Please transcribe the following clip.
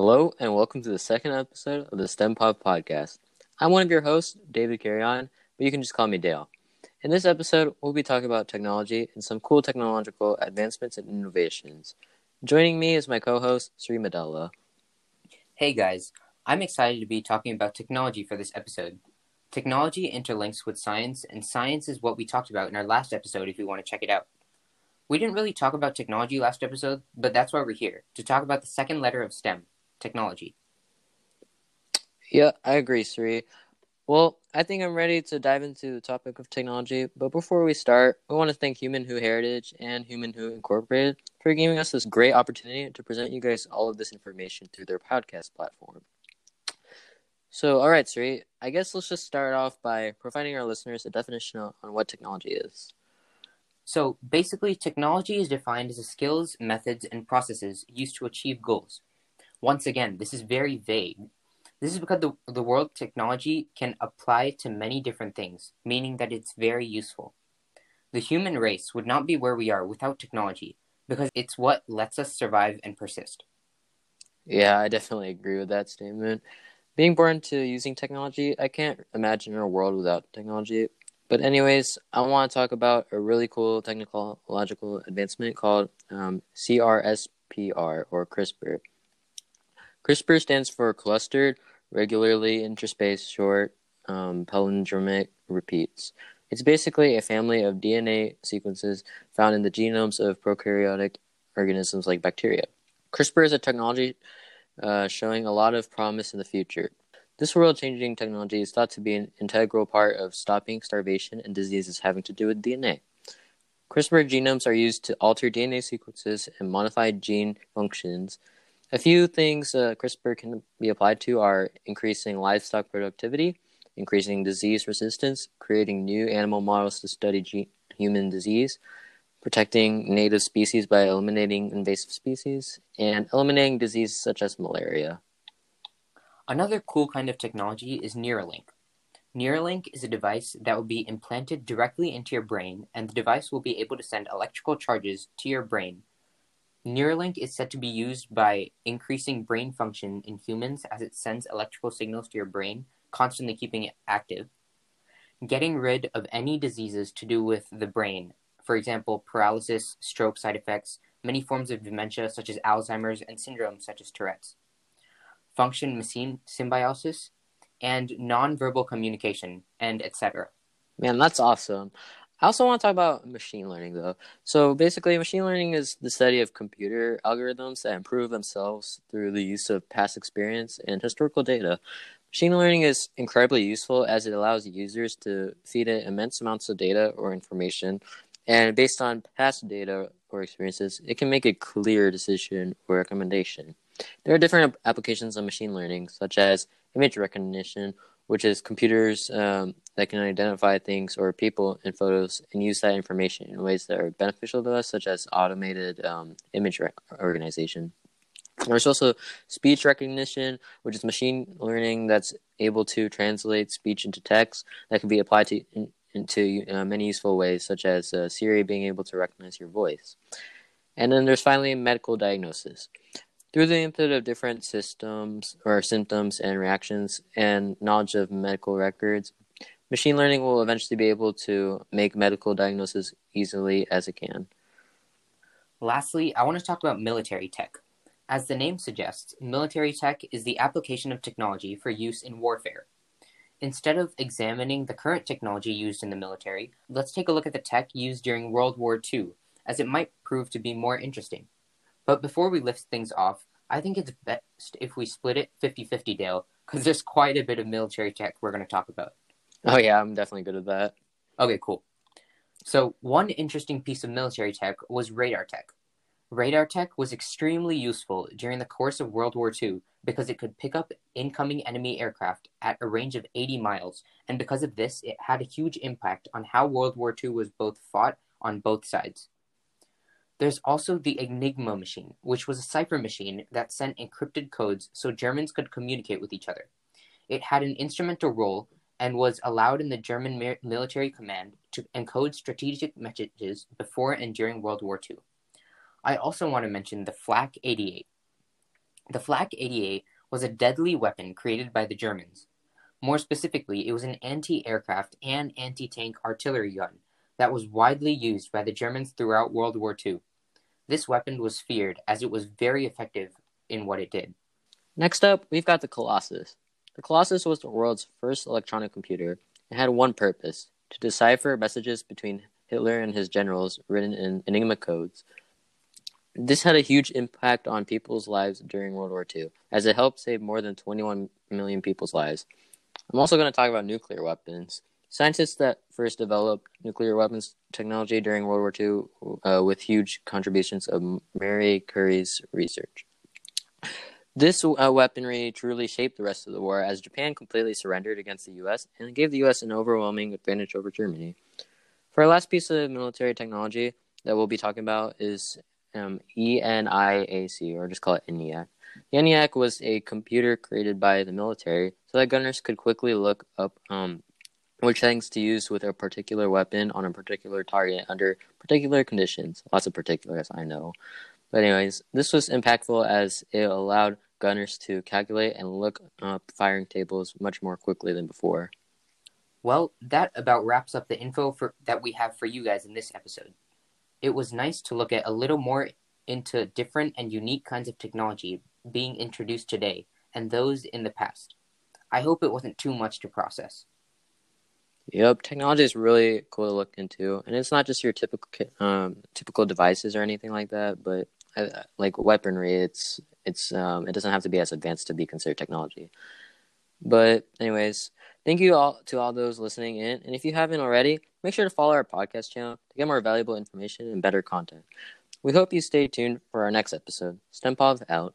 Hello, and welcome to the second episode of the STEM Pod podcast. I'm one of your hosts, David Carrion, but you can just call me Dale. In this episode, we'll be talking about technology and some cool technological advancements and innovations. Joining me is my co host, Sri Madella. Hey guys, I'm excited to be talking about technology for this episode. Technology interlinks with science, and science is what we talked about in our last episode if you want to check it out. We didn't really talk about technology last episode, but that's why we're here to talk about the second letter of STEM, technology. Yeah, I agree, Sri. Well, I think I'm ready to dive into the topic of technology, but before we start, we want to thank Human Who Heritage and Human Who Incorporated for giving us this great opportunity to present you guys all of this information through their podcast platform. So, all right, Sri, I guess let's just start off by providing our listeners a definition on what technology is. So, basically, technology is defined as the skills, methods, and processes used to achieve goals. Once again, this is very vague. This is because the, the world technology can apply to many different things, meaning that it's very useful. The human race would not be where we are without technology, because it's what lets us survive and persist. Yeah, I definitely agree with that statement. Being born to using technology, I can't imagine a world without technology. But anyways, I want to talk about a really cool technological advancement called um, CRISPR or CRISPR. CRISPR stands for clustered, regularly interspaced, short, um, palindromic repeats. It's basically a family of DNA sequences found in the genomes of prokaryotic organisms like bacteria. CRISPR is a technology uh, showing a lot of promise in the future. This world changing technology is thought to be an integral part of stopping starvation and diseases having to do with DNA. CRISPR genomes are used to alter DNA sequences and modify gene functions. A few things uh, CRISPR can be applied to are increasing livestock productivity, increasing disease resistance, creating new animal models to study ge- human disease, protecting native species by eliminating invasive species, and eliminating diseases such as malaria. Another cool kind of technology is Neuralink. Neuralink is a device that will be implanted directly into your brain, and the device will be able to send electrical charges to your brain. Neuralink is said to be used by increasing brain function in humans as it sends electrical signals to your brain, constantly keeping it active. Getting rid of any diseases to do with the brain, for example, paralysis, stroke side effects, many forms of dementia such as Alzheimer's, and syndromes such as Tourette's function machine symbiosis, and nonverbal communication, and etc. Man, that's awesome. I also want to talk about machine learning, though. So basically, machine learning is the study of computer algorithms that improve themselves through the use of past experience and historical data. Machine learning is incredibly useful as it allows users to feed it immense amounts of data or information, and based on past data or experiences, it can make a clear decision or recommendation. There are different applications of machine learning, such as image recognition, which is computers um, that can identify things or people in photos and use that information in ways that are beneficial to us, such as automated um, image rec- organization. There's also speech recognition, which is machine learning that's able to translate speech into text that can be applied to in, into uh, many useful ways, such as uh, Siri being able to recognize your voice. And then there's finally medical diagnosis. Through the input of different systems or symptoms and reactions and knowledge of medical records, machine learning will eventually be able to make medical diagnosis easily as it can. Lastly, I want to talk about military tech. As the name suggests, military tech is the application of technology for use in warfare. Instead of examining the current technology used in the military, let's take a look at the tech used during World War II, as it might prove to be more interesting. But before we lift things off, I think it's best if we split it 50 50, Dale, because there's quite a bit of military tech we're going to talk about. Oh, yeah, I'm definitely good at that. Okay, cool. So, one interesting piece of military tech was radar tech. Radar tech was extremely useful during the course of World War II because it could pick up incoming enemy aircraft at a range of 80 miles, and because of this, it had a huge impact on how World War II was both fought on both sides. There's also the Enigma machine, which was a cipher machine that sent encrypted codes so Germans could communicate with each other. It had an instrumental role and was allowed in the German military command to encode strategic messages before and during World War II. I also want to mention the Flak 88. The Flak 88 was a deadly weapon created by the Germans. More specifically, it was an anti aircraft and anti tank artillery gun that was widely used by the Germans throughout World War II. This weapon was feared as it was very effective in what it did. Next up, we've got the Colossus. The Colossus was the world's first electronic computer. It had one purpose to decipher messages between Hitler and his generals written in Enigma codes. This had a huge impact on people's lives during World War II, as it helped save more than 21 million people's lives. I'm also going to talk about nuclear weapons. Scientists that first developed nuclear weapons technology during World War II uh, with huge contributions of Marie Curie's research. This uh, weaponry truly shaped the rest of the war as Japan completely surrendered against the US and gave the US an overwhelming advantage over Germany. For our last piece of military technology that we'll be talking about is um, ENIAC, or just call it ENIAC. The ENIAC was a computer created by the military so that gunners could quickly look up um, which things to use with a particular weapon on a particular target under particular conditions. Lots of particulars, I know. But, anyways, this was impactful as it allowed gunners to calculate and look up firing tables much more quickly than before. Well, that about wraps up the info for, that we have for you guys in this episode. It was nice to look at a little more into different and unique kinds of technology being introduced today and those in the past. I hope it wasn't too much to process. Yep, technology is really cool to look into, and it's not just your typical um, typical devices or anything like that, but uh, like weaponry. It's it's um, it doesn't have to be as advanced to be considered technology. But anyways, thank you all to all those listening in, and if you haven't already, make sure to follow our podcast channel to get more valuable information and better content. We hope you stay tuned for our next episode. STEM Pod out.